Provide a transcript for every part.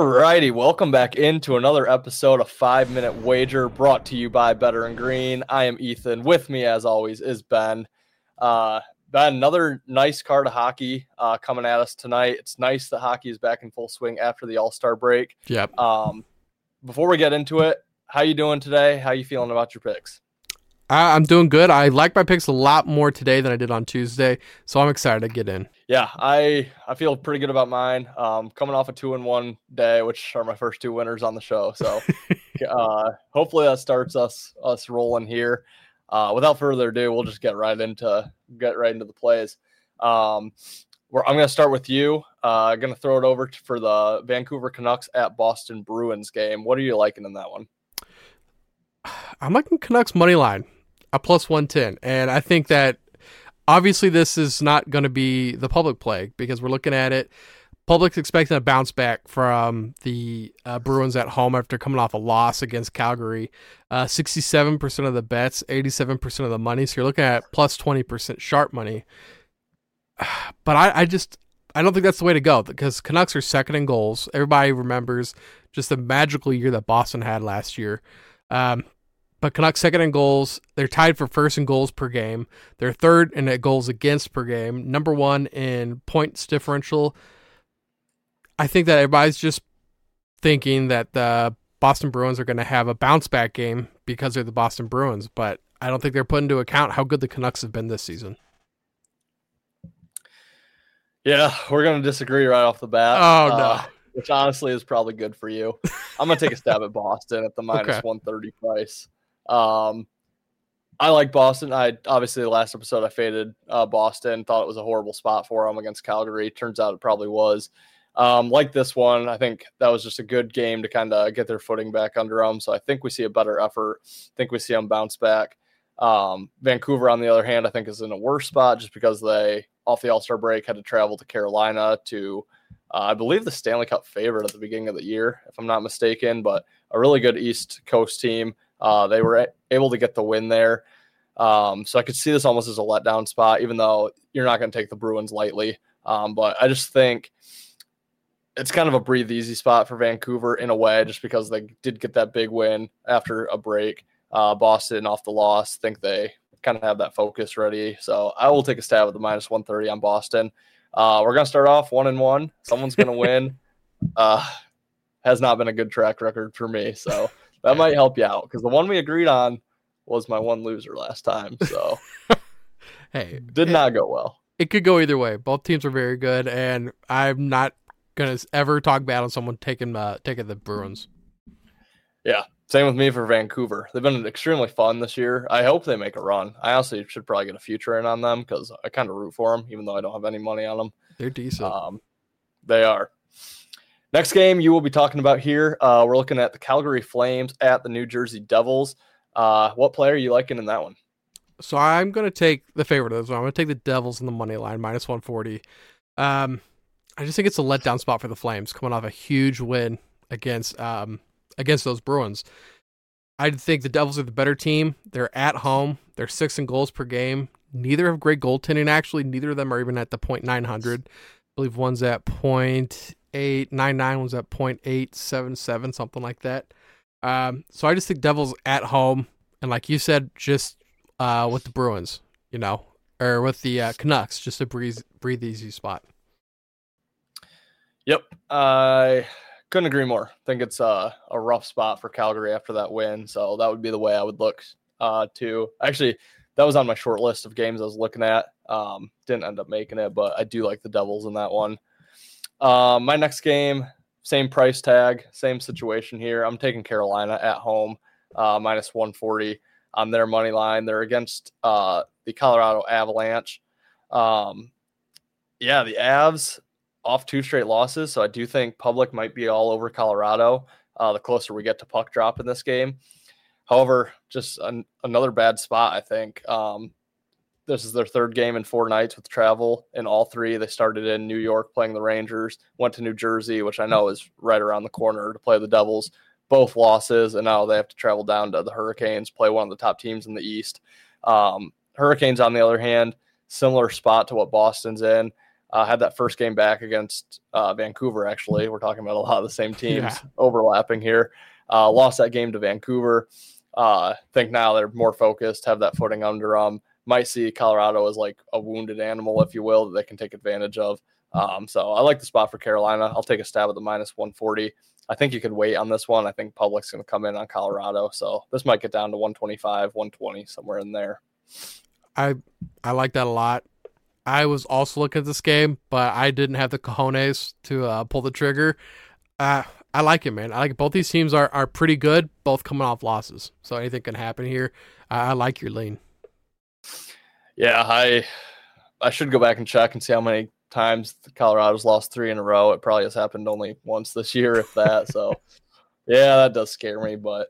All righty, welcome back into another episode of Five Minute Wager brought to you by Bettor in Green. I am Ethan. With me, as always, is Ben. Uh, Ben, another nice card of hockey uh, coming at us tonight. It's nice that hockey is back in full swing after the All Star break. Yep. Um, before we get into it, how you doing today? How you feeling about your picks? I, I'm doing good. I like my picks a lot more today than I did on Tuesday, so I'm excited to get in. Yeah, I I feel pretty good about mine. Um, coming off a two and one day, which are my first two winners on the show. So uh, hopefully that starts us us rolling here. Uh, without further ado, we'll just get right into get right into the plays. Um, we're, I'm going to start with you. Uh, going to throw it over to, for the Vancouver Canucks at Boston Bruins game. What are you liking in that one? I'm liking Canucks money line, a plus 110. And I think that obviously this is not going to be the public play because we're looking at it. Public's expecting a bounce back from the uh, Bruins at home after coming off a loss against Calgary. Uh, 67% of the bets, 87% of the money. So you're looking at plus 20% sharp money. But I, I just, I don't think that's the way to go because Canucks are second in goals. Everybody remembers just the magical year that Boston had last year. Um, but Canucks second in goals. They're tied for first in goals per game. They're third in goals against per game. Number one in points differential. I think that everybody's just thinking that the Boston Bruins are going to have a bounce back game because they're the Boston Bruins, but I don't think they're putting into account how good the Canucks have been this season. Yeah, we're going to disagree right off the bat. Oh no. Uh, which honestly is probably good for you. I'm gonna take a stab at Boston at the minus Okay. 130 price. Um, I like Boston. I obviously the last episode I faded uh, Boston, thought it was a horrible spot for them against Calgary. Turns out it probably was. Um, like this one, I think that was just a good game to kind of get their footing back under them. So I think we see a better effort. I think we see them bounce back. Um, Vancouver, on the other hand, I think is in a worse spot just because they, off the All Star break, had to travel to Carolina to uh, I believe the Stanley Cup favorite at the beginning of the year, if I'm not mistaken, but a really good East Coast team. Uh, they were able to get the win there. Um, so I could see this almost as a letdown spot, even though you're not going to take the Bruins lightly. Um, but I just think it's kind of a breathe easy spot for Vancouver in a way, just because they did get that big win after a break. Uh, Boston off the loss, think they kind of have that focus ready. So I will take a stab at the minus 130 on Boston. Uh, we're gonna start off one and one. Someone's gonna win. Uh, has not been a good track record for me, so that might help you out because the one we agreed on was my one loser last time, so Hey, did it, not go well. it could go either way. Both teams are very good, and I'm not gonna ever talk bad on someone taking uh, taking the Bruins. Yeah, same with me for Vancouver. They've been extremely fun this year. I hope they make a run. I honestly should probably get a future in on them because I kind of root for them, even though I don't have any money on them. They're decent. Um, they are. Next game you will be talking about here. Uh, we're looking at the Calgary Flames at the New Jersey Devils. Uh, what player are you liking in that one? So I'm going to take the favorite of this one. I'm going to take the Devils in the money line, minus 140. Um, I just think it's a letdown spot for the Flames, coming off a huge win against um, against those Bruins. I think the Devils are the better team. They're at home. They're six in goals per game. Neither have great goaltending. Actually, neither of them are even at the point nine hundred. I believe one's at point eight nine nine. was at point eight seven seven, something like that. Um, so I just think Devils at home, and like you said, just uh, with the Bruins, you know, or with the uh, Canucks, just a breeze, breathe easy spot. Yep, I couldn't agree more. think it's a, a rough spot for Calgary after that win, so that would be the way I would look uh, to. Actually, that was on my short list of games I was looking at. Um, didn't end up making it, but I do like the Devils in that one. Um, my next game, same price tag, same situation here. I'm taking Carolina at home, uh, minus 140 on their money line. They're against uh, the Colorado Avalanche. Um, yeah, the Avs off two straight losses, so I do think public might be all over Colorado. Uh, the closer we get to puck drop in this game. However, just an, another bad spot, I think. Um, this is their third game in four nights with travel. In all three, they started in New York playing the Rangers, went to New Jersey, which I know is right around the corner, to play the Devils. Both losses, and now they have to travel down to the Hurricanes, play one of the top teams in the East. Um, Hurricanes, on the other hand, similar spot to what Boston's in. Uh, had that first game back against uh, Vancouver. Actually, we're talking about a lot of the same teams Yeah. overlapping here. Uh, lost that game to Vancouver. Uh, think now they're more focused, have that footing under them. Might see Colorado as like a wounded animal, if you will, that they can take advantage of. Um, so I like the spot for Carolina. I'll take a stab at the minus 140. I think you could wait on this one. I think public's going to come in on Colorado, so this might get down to 125, 120, somewhere in there. I I like that a lot. I was also looking at this game, but I didn't have the cojones to uh, pull the trigger. Uh, I like it, man. I like it. both these teams are are pretty good, both coming off losses, so anything can happen here. I, I like your lean. Yeah, I I should go back and check and see how many times Colorado's lost three in a row. It probably has happened only once this year, if that. so, yeah, that does scare me. But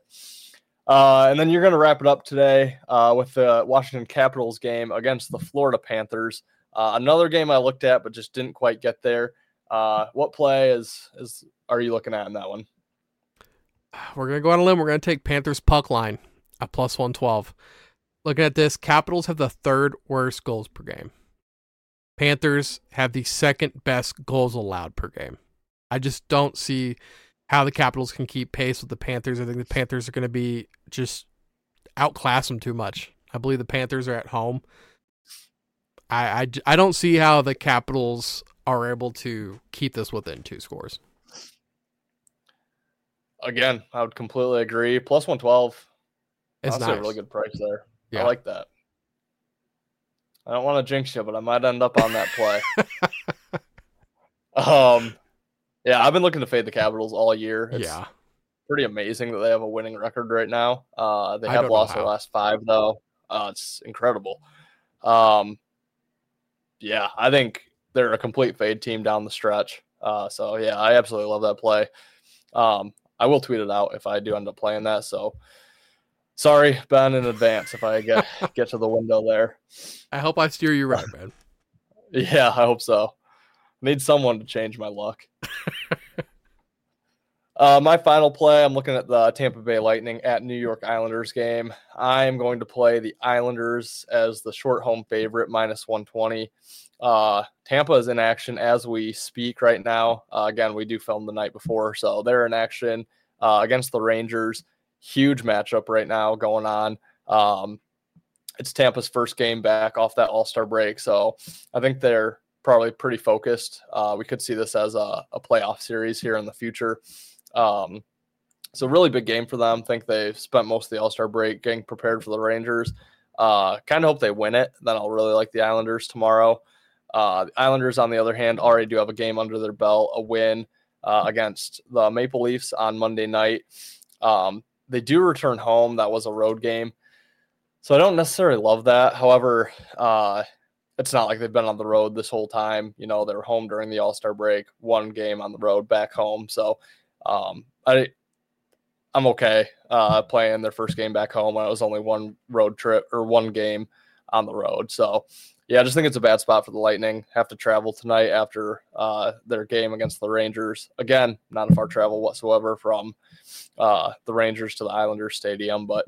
uh, and then you're going to wrap it up today uh, with the Washington Capitals game against the Florida Panthers. Uh, another game I looked at but just didn't quite get there. Uh, what play is is are you looking at in that one? We're gonna go on a limb. We're gonna take Panthers puck line at plus one twelve. Looking at this, Capitals have the third worst goals per game. Panthers have the second best goals allowed per game. I just don't see how the Capitals can keep pace with the Panthers. I think the Panthers are going to be just outclass them too much. I believe the Panthers are at home. I I don't see how the Capitals are able to keep this within two scores. Again, I would completely agree. Plus one twelve. It's That's nice. a really good price there. Yeah. I like that. I don't want to jinx you, but I might end up on that play. um, yeah, I've been looking to fade the Capitals all year. It's yeah. pretty amazing that they have a winning record right now. Uh, they have lost their last five though. Uh, it's incredible. Um, yeah, I think they're a complete fade team down the stretch. Uh, so yeah, I absolutely love that play. Um, I will tweet it out if I do end up playing that. So sorry, Ben, in advance if I get get to the window there. I hope I steer you right, man. Yeah, I hope so. Need someone to change my luck. uh, my final play, I'm looking at the Tampa Bay Lightning at New York Islanders game. I am going to play the Islanders as the short home favorite, minus 120. Uh, Tampa is in action as we speak right now. Uh, again, we do film the night before, so they're in action uh, against the Rangers. Huge matchup right now going on. Um, it's Tampa's first game back off that All Star break, so I think they're probably pretty focused. Uh, we could see this as a, a playoff series here in the future. Um, so really big game for them. Think they've spent most of the All Star break getting prepared for the Rangers. Uh, kind of hope they win it. Then I'll really like the Islanders tomorrow. Uh, the Islanders, on the other hand, already do have a game under their belt, a win uh, against the Maple Leafs on Monday night. Um, they do return home. That was a road game. So I don't necessarily love that. However, uh, it's not like they've been on the road this whole time. You know, they're home during the All Star break, one game on the road, back home. So um, I, I'm okay uh, playing their first game back home it was only one road trip or one game on the road. So yeah, I just think it's a bad spot for the Lightning. Have to travel tonight after uh, their game against the Rangers. Again, not a far travel whatsoever from uh, the Rangers to the Islanders Stadium, but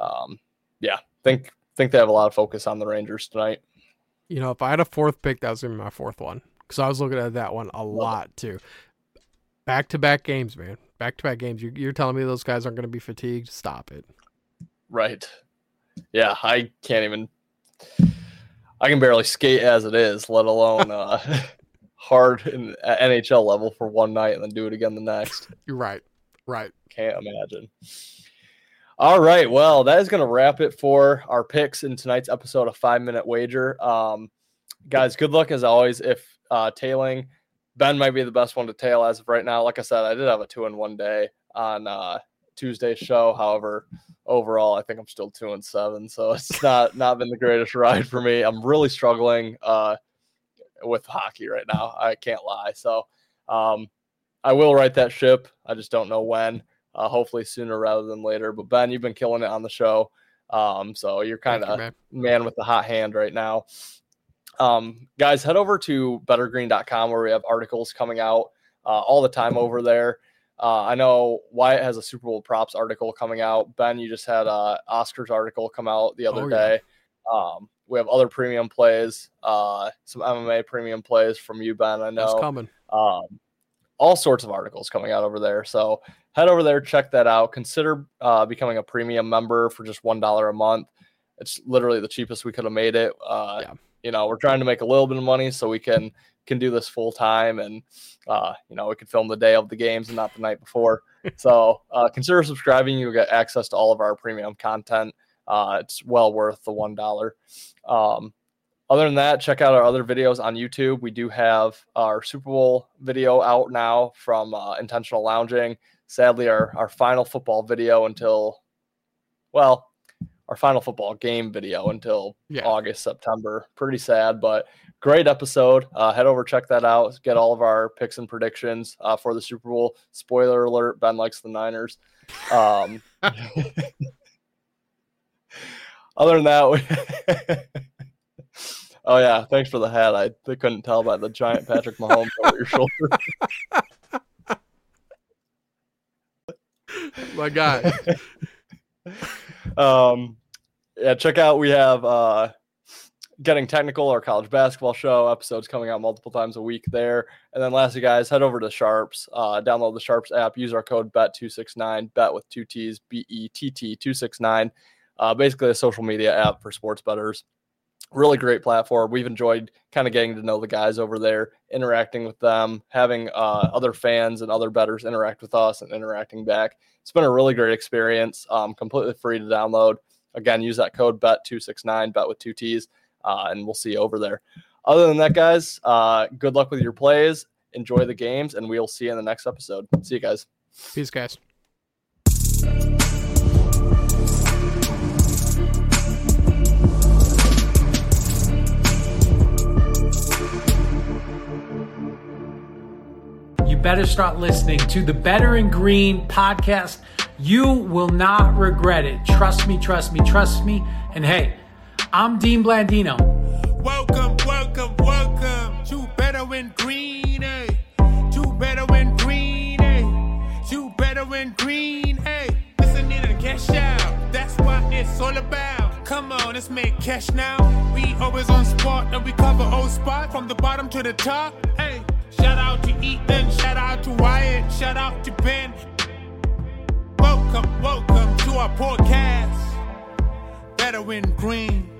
um, yeah, think think they have a lot of focus on the Rangers tonight. You know, if I had a fourth pick, that was gonna be my fourth one because I was looking at that one a lot too. Back to back games, man. Back to back games. You're, you're telling me those guys aren't gonna be fatigued? Stop it. Right. Yeah, I can't even. I can barely skate as it is, let alone uh, hard in at NHL level for one night and then do it again the next. You're right. Right. Can't imagine. All right. Well, that is going to wrap it for our picks in tonight's episode of Five Minute Wager. Um, guys, good luck as always. If uh, tailing, Ben might be the best one to tail as of right now. Like I said, I did have a two in one day on uh, Tuesday's show. However, overall, I think I'm still two and seven, so it's not not been the greatest ride for me. I'm really struggling uh, with hockey right now. I can't lie. So um, I will write that ship. I just don't know when. Uh, hopefully sooner rather than later. But Ben, you've been killing it on the show. Um, so you're kind Thank you, of man. man with the hot hand right now. Um, guys, head over to bettorgreen.com where we have articles coming out uh, all the time over there. Uh, I know Wyatt has a Super Bowl props article coming out. Ben, you just had a Oscars article come out the other Oh, yeah. day. Um, we have other premium plays, uh, some MMA premium plays from you, Ben. I know. That's coming. Um, all sorts of articles coming out over there. So head over there, check that out. Consider uh, becoming a premium member for just one dollar a month. It's literally the cheapest we could have made it. Uh, Yeah. You know, we're trying to make a little bit of money so we can can do this full time, and uh, you know, we could film the day of the games and not the night before. so uh, consider subscribing. You'll get access to all of our premium content. Uh, it's well worth the one dollar. Um, other than that, check out our other videos on YouTube. We do have our Super Bowl video out now from uh, Intentional Lounging. Sadly, our, our final football video until, well, our final football game video until Yeah. August, September. Pretty sad, but great episode. Uh, head over, check that out. Get all of our picks and predictions uh, for the Super Bowl. Spoiler alert: Ben likes the Niners. Um, other than that, we oh yeah, thanks for the hat. I they couldn't tell by the giant Patrick Mahomes over your shoulder. My God. Um, yeah, check out. We have uh, getting technical our college basketball show episodes coming out multiple times a week there. And then lastly, guys, head over to Sharpz. Uh, download the Sharpz app. Use our code bet two six nine. Bet with two T's. B E T T two six nine. Uh, basically a social media app for sports bettors. Really great platform. We've enjoyed kind of getting to know the guys over there, interacting with them, having uh, other fans and other betters interact with us and interacting back. It's been a really great experience. Um, completely free to download. Again, use that code BET269, bet with two T's, uh, and we'll see you over there. Other than that, guys, uh, good luck with your plays. Enjoy the games, and we'll see you in the next episode. See you guys. Peace, guys. Better start listening to the Bettor in Green podcast. You will not regret it. Trust me, trust me, trust me. And hey, I'm Dean Blandino. Welcome, welcome, welcome to Bettor in Green, eh? To Bettor in Green? To Bettor in Green, eh? Listening to cash out, that's what it's all about. Come on, let's make cash now. We always on spot and we cover all spot from the bottom to the top. Shout out to Ethan, shout out to Wyatt, shout out to Ben. Welcome, welcome to our podcast. Bettor in Green.